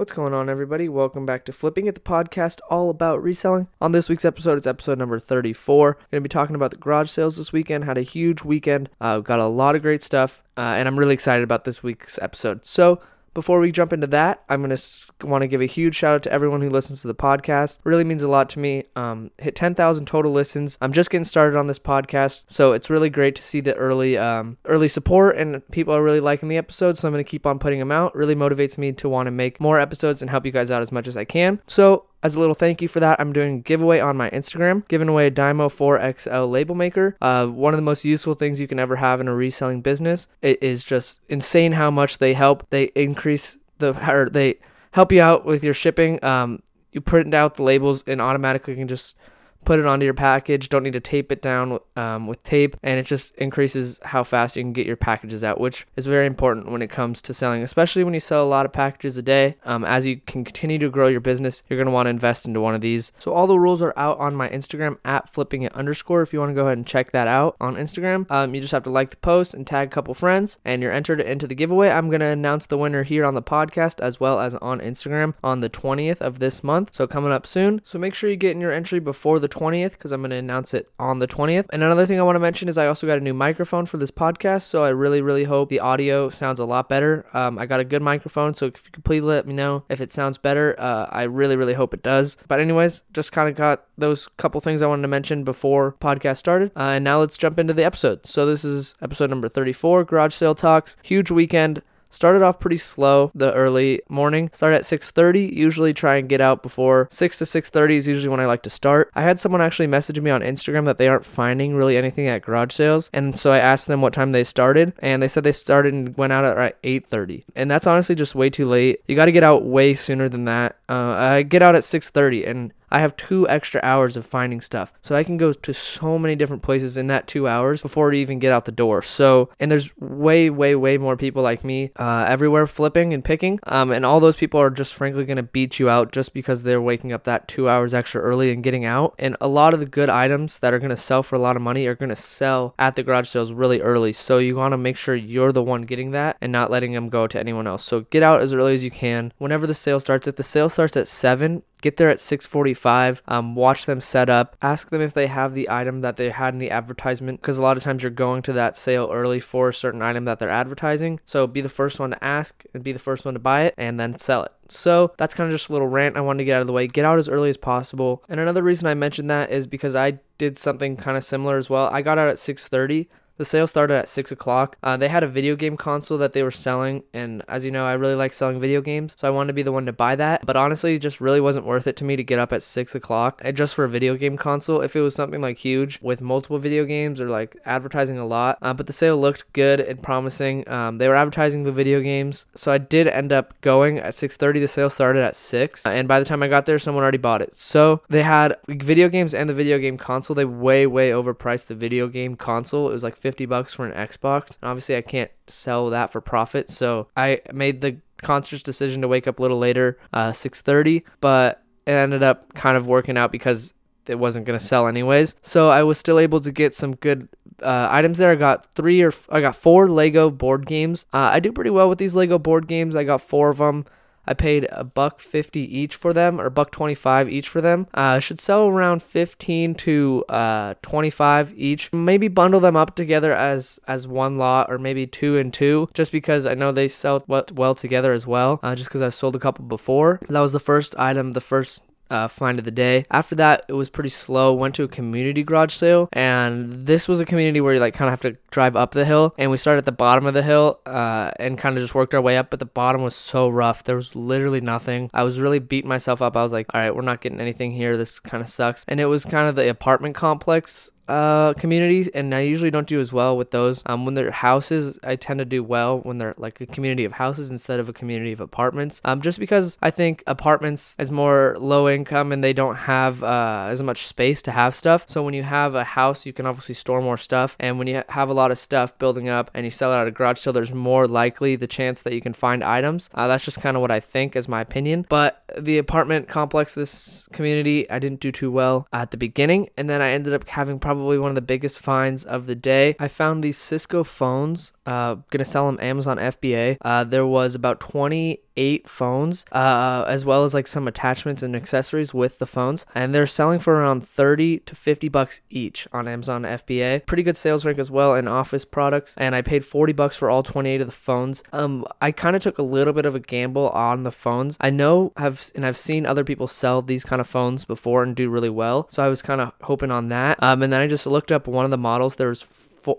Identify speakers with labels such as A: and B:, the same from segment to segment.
A: What's going on, everybody? Welcome back to Flipping It, the podcast all about reselling. On this week's episode, it's episode number 34. Going to be talking about the garage sales this weekend. Had a huge weekend. Uh, got a lot of great stuff, uh, and I'm really excited about this week's episode. So, before we jump into that, I'm going to want to give a huge shout out to everyone who listens to the podcast. It really means a lot to me. Um, hit 10,000 total listens. I'm just getting started on this podcast, so it's really great to see the early um, early support and people are really liking the episodes. So I'm going to keep on putting them out. Really motivates me to want to make more episodes and help you guys out as much as I can. So as a little thank you for that, I'm doing a giveaway on my Instagram, giving away a Dymo 4XL label maker. Uh, one of the most useful things you can ever have in a reselling business. It is just insane how much they help. They increase the or they help you out with your shipping. Um, you print out the labels and automatically can just put it onto your package. Don't need to tape it down um, with tape, and it just increases how fast you can get your packages out, which is very important when it comes to selling, especially when you sell a lot of packages a day. Um, as you can continue to grow your business, you're going to want to invest into one of these. So all the rules are out on my Instagram at flipping it underscore. If you want to go ahead and check that out on Instagram, um, you just have to like the post and tag a couple friends, and you're entered into the giveaway. I'm to announce the winner here on the podcast as well as on Instagram on the 20th of this month. So coming up soon. So make sure you get in your entry before the 20th because I'm going to announce it on the 20th. And another thing I want to mention is I also got a new microphone for this podcast. So I really, really hope the audio sounds a lot better. Um, I got a good microphone. So if you could please let me know if it sounds better, uh, I really, really hope it does. But, anyways, just kind of got those couple things I wanted to mention before podcast started. Uh, and now let's jump into the episode. So this is episode number 34 Garage Sale Talks. Huge weekend started off pretty slow the early morning. Started at 6.30 usually try and get out before 6 to 6.30 is usually when i like to start. I had someone actually message me on instagram that they aren't finding really anything at garage sales and so i asked them what time they started and they said they started and went out at 8.30 and that's honestly just way too late. You got to get out way sooner than that. Uh, i get out at 6.30 and I have two extra hours of finding stuff. So I can go to so many different places in that two hours before I even get out the door. So, and there's way, way, way more people like me uh, everywhere flipping and picking. Um, and all those people are just frankly going to beat you out just because they're waking up that two hours extra early and getting out. And a lot of the good items that are going to sell for a lot of money are going to sell at the garage sales really early. So you want to make sure you're the one getting that and not letting them go to anyone else. So get out as early as you can. Whenever the sale starts, if the sale starts at 7, get there at 6.45 um, watch them set up ask them if they have the item that they had in the advertisement because a lot of times you're going to that sale early for a certain item that they're advertising so be the first one to ask and be the first one to buy it and then sell it so that's kind of just a little rant I wanted to get out of the way. Get out as early as possible. And another reason I mentioned that is because I did something kind of similar as well. I got out at 6:30 the sale started at 6 o'clock. Uh, they had a video game console that they were selling, and as you know, I really like selling video games, so I wanted to be the one to buy that. But honestly, it just really wasn't worth it to me to get up at 6 o'clock uh, just for a video game console. If it was something like huge with multiple video games or like advertising a lot, uh, but the sale looked good and promising. Um, they were advertising the video games, so I did end up going at 6:30. The sale started at 6, and by the time I got there, someone already bought it. So they had video games and the video game console. They way way overpriced the video game console. It was like 50 50 bucks for an Xbox. And obviously, I can't sell that for profit. So I made the conscious decision to wake up a little later, uh, 6:30, but it ended up kind of working out because it wasn't going to sell anyways. So I was still able to get some good uh, items there. I got three or f- I got four Lego board games. Uh, I do pretty well with these Lego board games. I got four of them. I paid a buck fifty each for them, or buck twenty five each for them. Uh, should sell around fifteen to uh, twenty five each. Maybe bundle them up together as as one lot, or maybe two and two, just because I know they sell well, well together as well. Uh, just because I've sold a couple before. That was the first item, the first uh, find of the day. After that, it was pretty slow. Went to a community garage sale, and this was a community where you like kind of have to drive up the hill. And we started at the bottom of the hill uh, and kind of just worked our way up. But the bottom was so rough. There was literally nothing. I was really beating myself up. I was like, all right, we're not getting anything here. This kind of sucks. And it was kind of the apartment complex uh, communities, and I usually don't do as well with those. Um, when they're houses, I tend to do well when they're like a community of houses instead of a community of apartments. Um, just because I think apartments is more low income and they don't have uh, as much space to have stuff. So when you have a house, you can obviously store more stuff, and when you have a lot of stuff building up and you sell it at a garage sale, there's more likely the chance that you can find items. Uh, that's just kind of what I think, as my opinion. But the apartment complex, this community, I didn't do too well at the beginning, and then I ended up having probably probably one of the biggest finds of the day. I found these Cisco phones. Uh, gonna sell them Amazon FBA. Uh, there was about 28 eight phones, uh, as well as like some attachments and accessories with the phones, and they're selling for around 30 to 50 bucks each on Amazon FBA. Pretty good sales rank as well in office products, and I paid 40 bucks for all 28 of the phones. Um, I kind of took a little bit of a gamble on the phones. I know have and I've seen other people sell these kind of phones before and do really well, so I was kind of hoping on that. Um, and then I just looked up one of the models. There's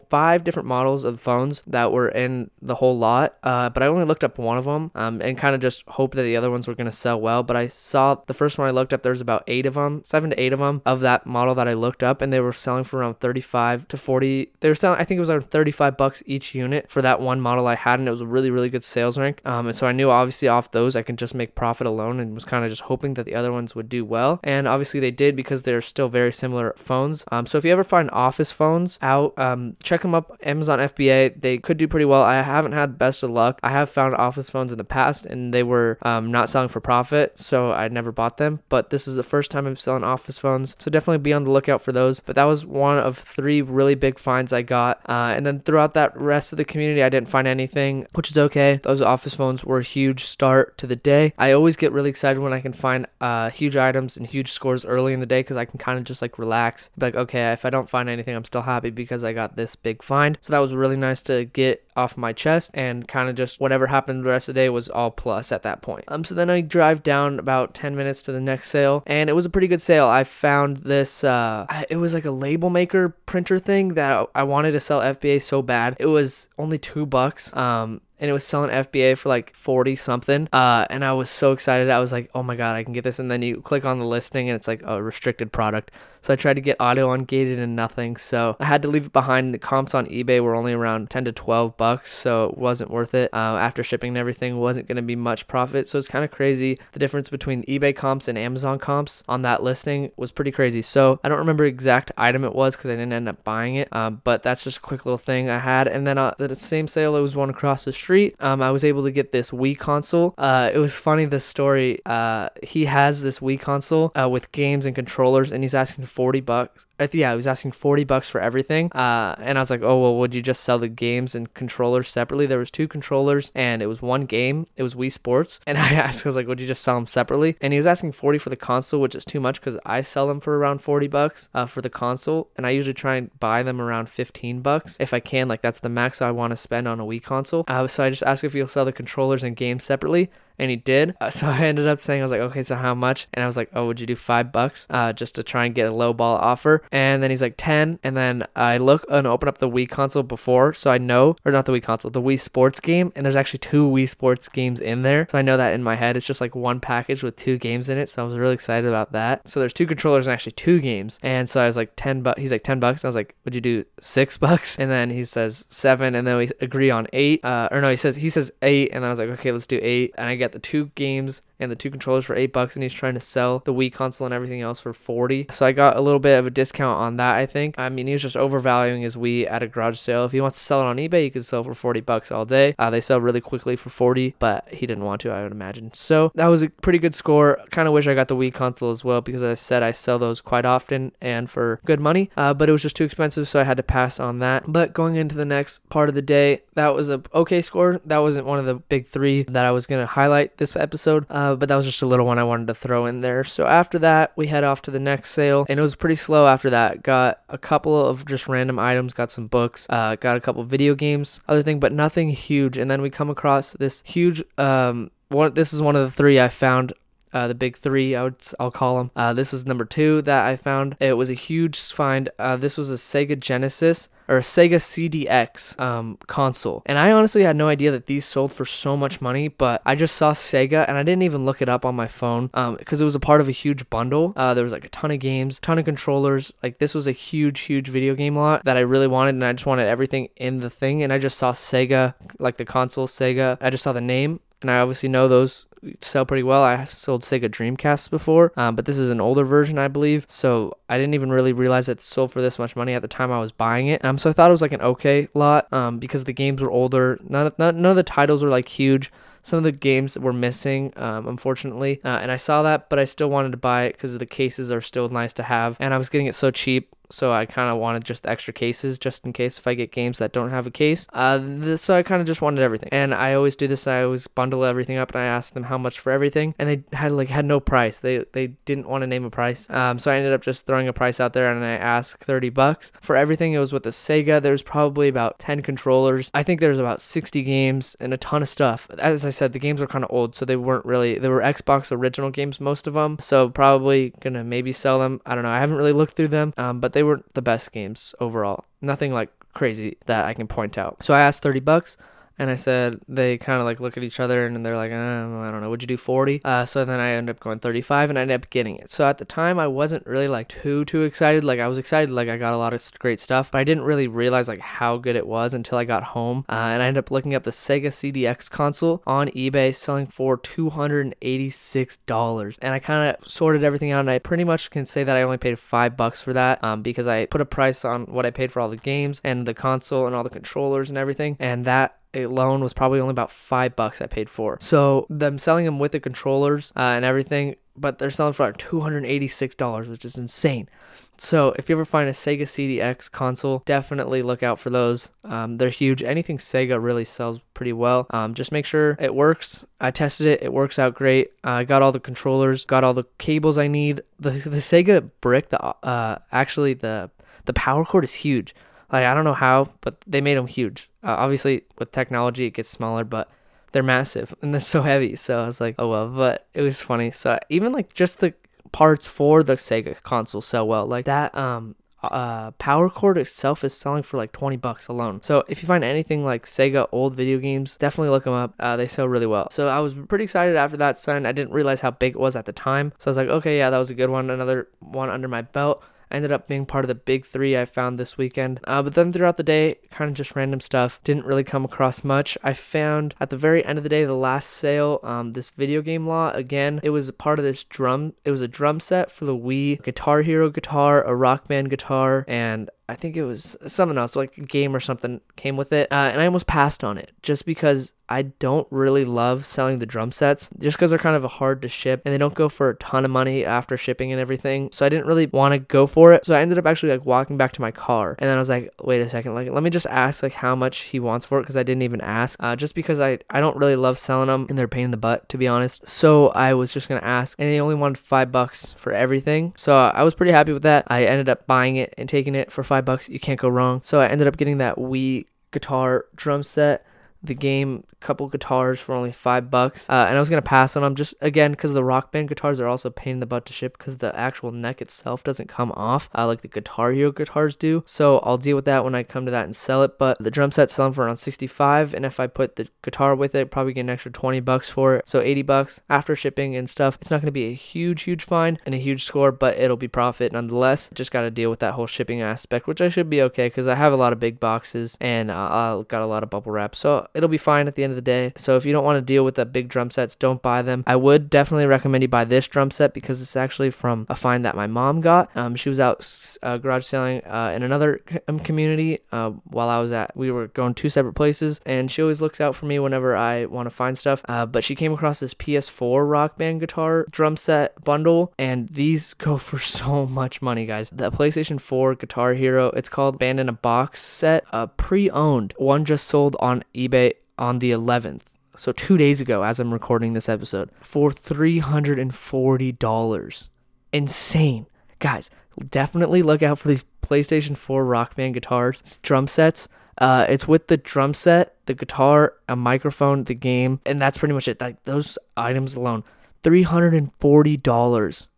A: five different models of phones that were in the whole lot, uh, but I only looked up one of them um, and kind of just hoped that the other ones were going to sell well. But I saw the first one I looked up, there's about eight of them, seven to eight of them of that model that I looked up, and they were selling for around 35 to 40. They were selling, I think it was around 35 bucks each unit for that one model I had, and it was a really, really good sales rank. Um, and so I knew obviously off those I can just make profit alone and was kind of just hoping that the other ones would do well. And obviously they did because they're still very similar phones. Um, so if you ever find office phones out, um, check them up Amazon FBA. They could do pretty well. I haven't had the best of luck. I have found office phones in the past and they were um, not selling for profit, so I never bought them. But this is the first time I'm selling office phones, so definitely be on the lookout for those. But that was one of three really big finds I got. Uh, and then throughout that rest of the community, I didn't find anything, which is okay. Those office phones were a huge start to the day. I always get really excited when I can find uh, huge items and huge scores early in the day because I can kind of just like relax. Be like, okay, if I don't find anything, I'm still happy because I got this big find. So that was really nice to get off my chest and kind of just whatever happened the rest of the day was all plus at that point. Um, so then I drive down about 10 minutes to the next sale and it was a pretty good sale. I found this, uh, it was like a label maker printer thing that I wanted to sell FBA so bad. It was only two bucks. Um, and it was selling FBA for like 40 something. Uh, and I was so excited. I was like, oh my God, I can get this. And then you click on the listing and it's like a restricted product. So I tried to get auto ungated and nothing. So I had to leave it behind. The comps on eBay were only around 10 to 12 bucks. So it wasn't worth it. Uh, after shipping and everything, wasn't going to be much profit. So it's kind of crazy. The difference between eBay comps and Amazon comps on that listing was pretty crazy. So I don't remember exact item it was because I didn't end up buying it. Um, but that's just a quick little thing I had. And then uh, the same sale, it was one across the street. Um, I was able to get this Wii console. Uh, it was funny, the story. Uh, he has this Wii console uh, with games and controllers, and he's asking 40 bucks. Uh, yeah, he was asking 40 bucks for everything. Uh, and I was like, oh, well, would you just sell the games and controllers separately? There was two controllers, and it was one game. It was Wii Sports. And I asked, I was like, would you just sell them separately? And he was asking 40 for the console, which is too much because I sell them for around 40 bucks uh, for the console. And I usually try and buy them around 15 bucks if I can. Like, that's the max I want to spend on a Wii console. Uh, so I just asked if he'll sell the controllers and games separately and he did. Uh, so I ended up saying, I was like, okay, so how much? And I was like, oh, would you do five bucks uh, just to try and get a low ball offer? And then he's like, 10. And then I look and open up the Wii console before, so I know, or not the Wii console, the Wii Sports game. And there's actually two Wii Sports games in there. So I know that in my head, it's just like one package with two games in it. So I was really excited about that. So there's two controllers and actually two games. And so I was like, 10 bucks. He's like, 10 bucks. I was like, would you do six bucks? And then he says seven. And then we agree on eight. Uh, or no, he says, he says eight. And I was like, okay, let's do eight. And I get the two games and the two controllers for eight bucks, and he's trying to sell the Wii console and everything else for 40. So I got a little bit of a discount on that, I think. I mean, he was just overvaluing his Wii at a garage sale. If he wants to sell it on eBay, he could sell for 40 bucks all day. Uh, they sell really quickly for 40, but he didn't want to, I would imagine. So that was a pretty good score. Kind of wish I got the Wii console as well because as I said I sell those quite often and for good money, uh, but it was just too expensive, so I had to pass on that. But going into the next part of the day, that was a okay score. That wasn't one of the big three that I was gonna highlight this episode, uh, but that was just a little one I wanted to throw in there. So after that, we head off to the next sale, and it was pretty slow after that. Got a couple of just random items, got some books, uh, got a couple video games, other thing, but nothing huge. And then we come across this huge um one. This is one of the three I found uh, the big three, I would I'll call them. Uh, this is number two that I found. It was a huge find. Uh, this was a Sega Genesis or a Sega CDX um, console, and I honestly had no idea that these sold for so much money. But I just saw Sega, and I didn't even look it up on my phone because um, it was a part of a huge bundle. Uh, there was like a ton of games, ton of controllers. Like this was a huge, huge video game lot that I really wanted, and I just wanted everything in the thing. And I just saw Sega, like the console Sega. I just saw the name and I obviously know those sell pretty well. I have sold Sega Dreamcasts before, um, but this is an older version, I believe. So I didn't even really realize it sold for this much money at the time I was buying it. Um, so I thought it was like an okay lot um, because the games were older. None of, none, none of the titles were like huge. Some of the games were missing, um, unfortunately, uh, and I saw that, but I still wanted to buy it because the cases are still nice to have, and I was getting it so cheap so I kind of wanted just extra cases just in case if I get games that don't have a case. Uh, this, so I kind of just wanted everything, and I always do this. I always bundle everything up, and I ask them how much for everything, and they had like had no price. They they didn't want to name a price, um, so I ended up just throwing a price out there, and I asked thirty bucks for everything. It was with the Sega. There's probably about ten controllers. I think there's about sixty games and a ton of stuff. As I said, the games were kind of old, so they weren't really. They were Xbox original games, most of them. So probably gonna maybe sell them. I don't know. I haven't really looked through them, um, but they weren't the best games overall. Nothing like crazy that I can point out. So I asked 30 bucks. And I said, they kind of like look at each other and they're like, uh, I don't know, would you do 40? Uh, so then I ended up going 35 and I ended up getting it. So at the time, I wasn't really like too, too excited. Like I was excited, like I got a lot of great stuff, but I didn't really realize like how good it was until I got home. Uh, and I ended up looking up the Sega CDX console on eBay selling for $286. And I kind of sorted everything out and I pretty much can say that I only paid five bucks for that um, because I put a price on what I paid for all the games and the console and all the controllers and everything. And that alone was probably only about five bucks I paid for. So them selling them with the controllers uh, and everything, but they're selling for like two hundred eighty six dollars, which is insane. So if you ever find a Sega CDX console, definitely look out for those. Um, they're huge. Anything Sega really sells pretty well. Um, just make sure it works. I tested it; it works out great. Uh, I got all the controllers, got all the cables I need. The the Sega brick, the uh, actually the the power cord is huge. Like I don't know how, but they made them huge. Uh, obviously, with technology, it gets smaller, but they're massive and they're so heavy. So I was like, oh well. But it was funny. So even like just the parts for the Sega console sell well. Like that um uh power cord itself is selling for like 20 bucks alone so if you find anything like sega old video games definitely look them up uh, they sell really well so i was pretty excited after that sign i didn't realize how big it was at the time so i was like okay yeah that was a good one another one under my belt ended up being part of the big three I found this weekend. Uh, but then throughout the day, kind of just random stuff. Didn't really come across much. I found at the very end of the day, the last sale, um, this video game law again. It was part of this drum. It was a drum set for the Wii, Guitar Hero guitar, a Rock Band guitar, and I think it was something else, like a game or something came with it. Uh, and I almost passed on it just because I don't really love selling the drum sets just because they're kind of hard to ship and they don't go for a ton of money after shipping and everything. So I didn't really want to go for it. So I ended up actually like walking back to my car and then I was like, wait a second, like let me just ask like how much he wants for it because I didn't even ask. Uh, just because I I don't really love selling them and they're pain in the butt to be honest. So I was just gonna ask and he only wanted five bucks for everything. So I was pretty happy with that. I ended up buying it and taking it for five bucks. You can't go wrong. So I ended up getting that Wii guitar drum set the game couple guitars for only five bucks uh, and i was gonna pass on them just again because the rock band guitars are also pain in the butt to ship because the actual neck itself doesn't come off uh, like the guitar hero guitars do. So i'll deal with that when i come to that and sell it but the drum set's selling for around 65 and if i put the guitar with it probably get an extra 20 bucks for it. So 80 bucks after shipping and stuff. It's not gonna be a huge huge find and a huge score but it'll be profit nonetheless. Just gotta deal with that whole shipping aspect which i should be okay because i have a lot of big boxes and uh, i got a lot of bubble wrap. So it'll be fine at the end of the day. So if you don't want to deal with the big drum sets, don't buy them. I would definitely recommend you buy this drum set because it's actually from a find that my mom got. Um, she was out uh, garage selling uh, in another um, community uh, while I was at. We were going two separate places, and she always looks out for me whenever I want to find stuff. Uh, but she came across this PS4 Rock Band guitar drum set bundle, and these go for so much money, guys. The PlayStation 4 Guitar Hero, it's called Band in a Box set, uh, pre-owned. One just sold on eBay on the 11th. So, two days ago, as I'm recording this episode, for $340. Insane. Guys, definitely look out for these PlayStation 4 Rock Band guitars, drum sets. Uh, it's with the drum set, the guitar, a microphone, the game, and that's pretty much it. Like those items alone, three hundred and forty dollars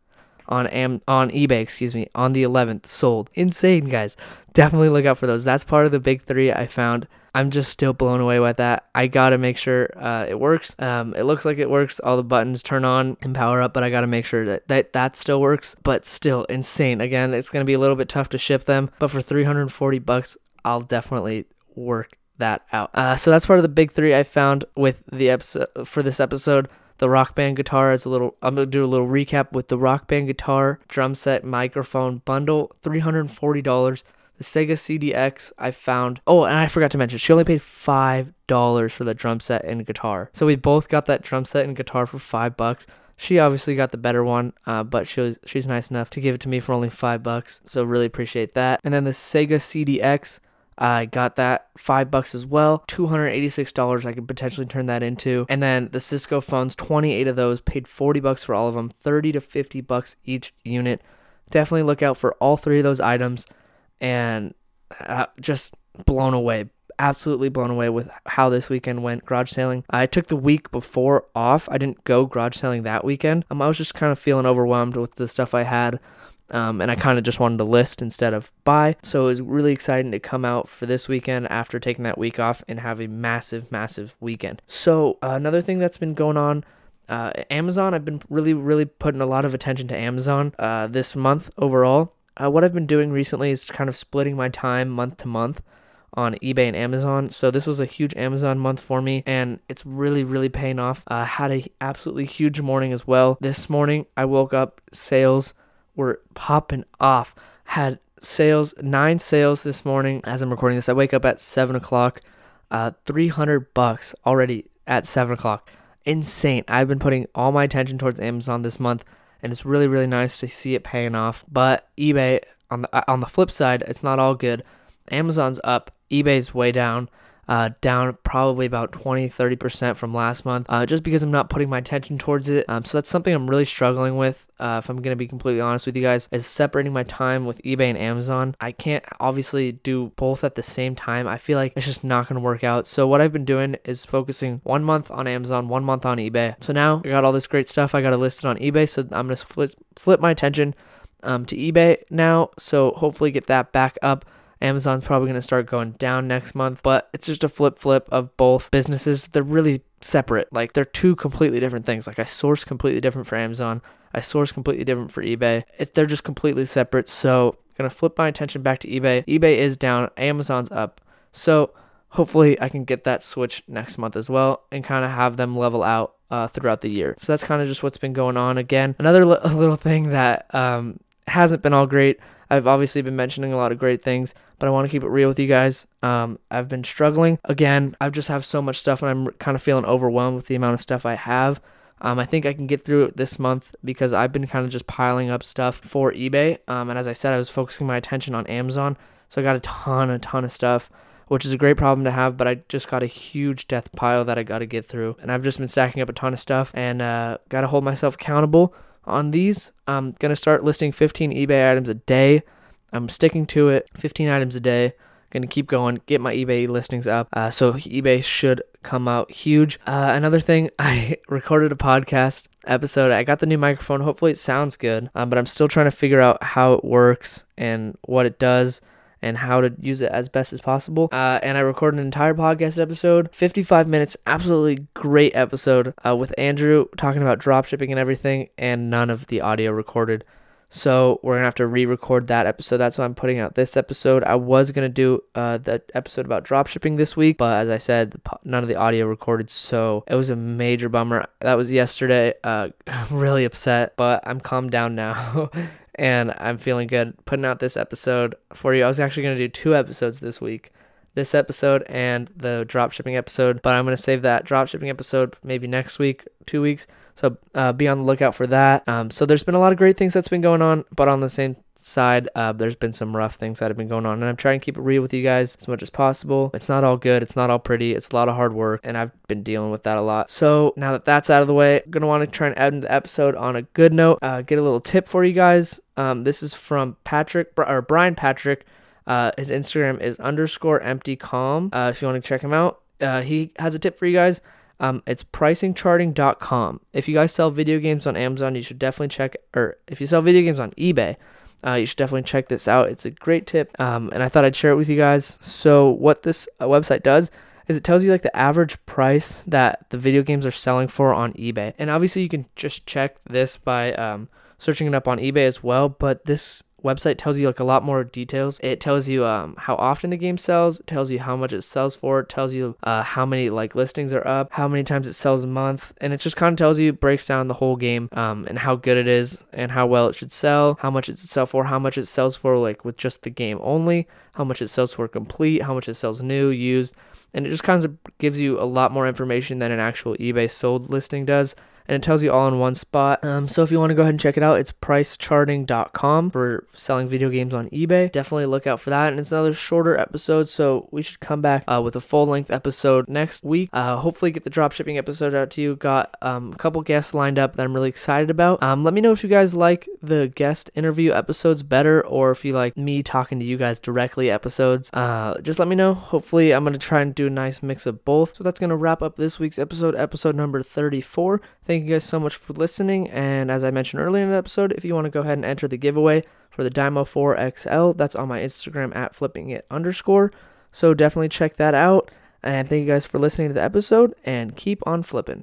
A: on Am on eBay, excuse me, on the 11th sold. Insane, guys. Definitely look out for those. That's part of the big three I found. I'm just still blown away by that. I gotta make sure uh, it works. Um, it looks like it works. All the buttons turn on and power up, but I gotta make sure that that, that still works. But still insane. Again, it's gonna be a little bit tough to ship them, but for 340 bucks, I'll definitely work that out. Uh, so that's part of the big three I found with the episode for this episode the rock band guitar is a little i'm gonna do a little recap with the rock band guitar drum set microphone bundle $340 the sega cdx i found oh and i forgot to mention she only paid five dollars for the drum set and guitar so we both got that drum set and guitar for five bucks She obviously got the better one, uh, but she was, she's nice enough to give it to me for only five bucks. So really appreciate that. And then the Sega CDX, I got that five bucks as well. $286 I could potentially turn that into. And then the Cisco phones, 28 of those, paid 40 bucks for all of them, 30 to 50 bucks each unit. Definitely look out for all three of those items and uh, just blown away. Absolutely blown away with how this weekend went garage sailing. I took the week before off. I didn't go garage sailing that weekend. Um, I was just kind of feeling overwhelmed with the stuff I had. Um, and I kind of just wanted to list instead of buy. So it was really exciting to come out for this weekend after taking that week off and have a massive, massive weekend. So uh, another thing that's been going on. Uh, Amazon, I've been really, really putting a lot of attention to Amazon uh, this month overall. Uh, what I've been doing recently is kind of splitting my time month to month on eBay and Amazon. So this was a huge Amazon month for me, and it's really, really paying off. Uh, had a absolutely huge morning as well. This morning I woke up, sales were popping off. Had sales, nine sales this morning as I'm recording this. I wake up at seven o'clock, uh, 300 bucks already at seven o'clock. Insane. I've been putting all my attention towards Amazon this month, and it's really, really nice to see it paying off. But eBay, on the uh, on the flip side, it's not all good. Amazon's up, eBay's way down uh, down probably about 20 30% from last month uh, just because I'm not putting my attention towards it. Um, so that's something I'm really struggling with, uh, if I'm going to be completely honest with you guys, is separating my time with eBay and Amazon. I can't obviously do both at the same time. I feel like it's just not going to work out. So what I've been doing is focusing one month on Amazon, one month on eBay. So now I got all this great stuff. I got it listed on eBay. So I'm going to flip, flip my attention um, to eBay now. So hopefully get that back up. Amazon's probably going to start going down next month, but it's just a flip flip of both businesses. They're really separate. Like they're two completely different things. Like I source completely different for Amazon. I source completely different for eBay. It, they're just completely separate. So I'm going to flip my attention back to eBay. eBay is down, Amazon's up. So hopefully I can get that switch next month as well and kind of have them level out uh, throughout the year. So that's kind of just what's been going on. Again, another li- little thing that um, hasn't been all great. I've obviously been mentioning a lot of great things, but I want to keep it real with you guys. Um, I've been struggling. Again, I just have so much stuff and I'm kind of feeling overwhelmed with the amount of stuff I have. Um, I think I can get through it this month because I've been kind of just piling up stuff for eBay. Um, and as I said, I was focusing my attention on Amazon. So I got a ton, a ton of stuff, which is a great problem to have, but I just got a huge death pile that I got to get through. And I've just been stacking up a ton of stuff and uh, got to hold myself accountable on these. I'm going to start listing 15 eBay items a day. I'm sticking to it, 15 items a day. Going to keep going, get my eBay listings up. Uh, so eBay should come out huge. Uh, another thing, I recorded a podcast episode. I got the new microphone. Hopefully, it sounds good, um, but I'm still trying to figure out how it works and what it does and how to use it as best as possible. Uh, and I recorded an entire podcast episode, 55 minutes, absolutely great episode uh, with Andrew talking about dropshipping and everything, and none of the audio recorded. So we're gonna have to re-record that episode. That's why I'm putting out this episode. I was gonna do uh, the episode about dropshipping this week, but as I said, none of the audio recorded, so it was a major bummer. That was yesterday. Uh, really upset, but I'm calmed down now. and I'm feeling good putting out this episode for you. I was actually going to do two episodes this week this episode and the dropshipping episode, but I'm going to save that dropshipping episode maybe next week, two weeks. So uh, be on the lookout for that. Um, so there's been a lot of great things that's been going on, but on the same side, uh, there's been some rough things that have been going on, and I'm trying to keep it real with you guys as much as possible. It's not all good. It's not all pretty. It's a lot of hard work, and I've been dealing with that a lot. So now that that's out of the way, I'm gonna want to try and end the episode on a good note. Uh, get a little tip for you guys. Um, this is from Patrick or Brian Patrick. Uh, his Instagram is underscore empty calm. Uh, if you want to check him out, uh, he has a tip for you guys. Um, it's pricingcharting.com. If you guys sell video games on Amazon, you should definitely check, or if you sell video games on eBay, uh, you should definitely check this out. It's a great tip, um, and I thought I'd share it with you guys. So, what this uh, website does is it tells you like the average price that the video games are selling for on eBay, and obviously you can just check this by um, searching it up on eBay as well. But this website tells you like a lot more details. It tells you um, how often the game sells, tells you how much it sells for, tells you uh, how many like listings are up, how many times it sells a month, and it just kind of tells you breaks down the whole game um, and how good it is and how well it should sell, how much it sells for, how much it sells for like with just the game only, how much it sells for complete, how much it sells new, used, and it just kind of gives you a lot more information than an actual eBay sold listing does and it tells you all in one spot. Um, so if you want to go ahead and check it out, it's pricecharting.com for selling video games on eBay. Definitely look out for that. And it's another shorter episode, so we should come back uh, with a full length episode next week. Uh, hopefully, get the dropshipping episode out to you. Got um, a couple guests lined up that I'm really excited about. Um, let me know if you guys like the guest interview episodes better or if you like me talking to you guys directly episodes. Uh, just let me know. Hopefully, I'm going to try and do a nice mix of both. So that's going to wrap up this week's episode, episode number 34. Thank you guys so much for listening. And as I mentioned earlier in the episode, if you want to go ahead and enter the giveaway for the Dymo 4 XL, that's on my Instagram at flipping it underscore. So definitely check that out. And thank you guys for listening to the episode and keep on flipping.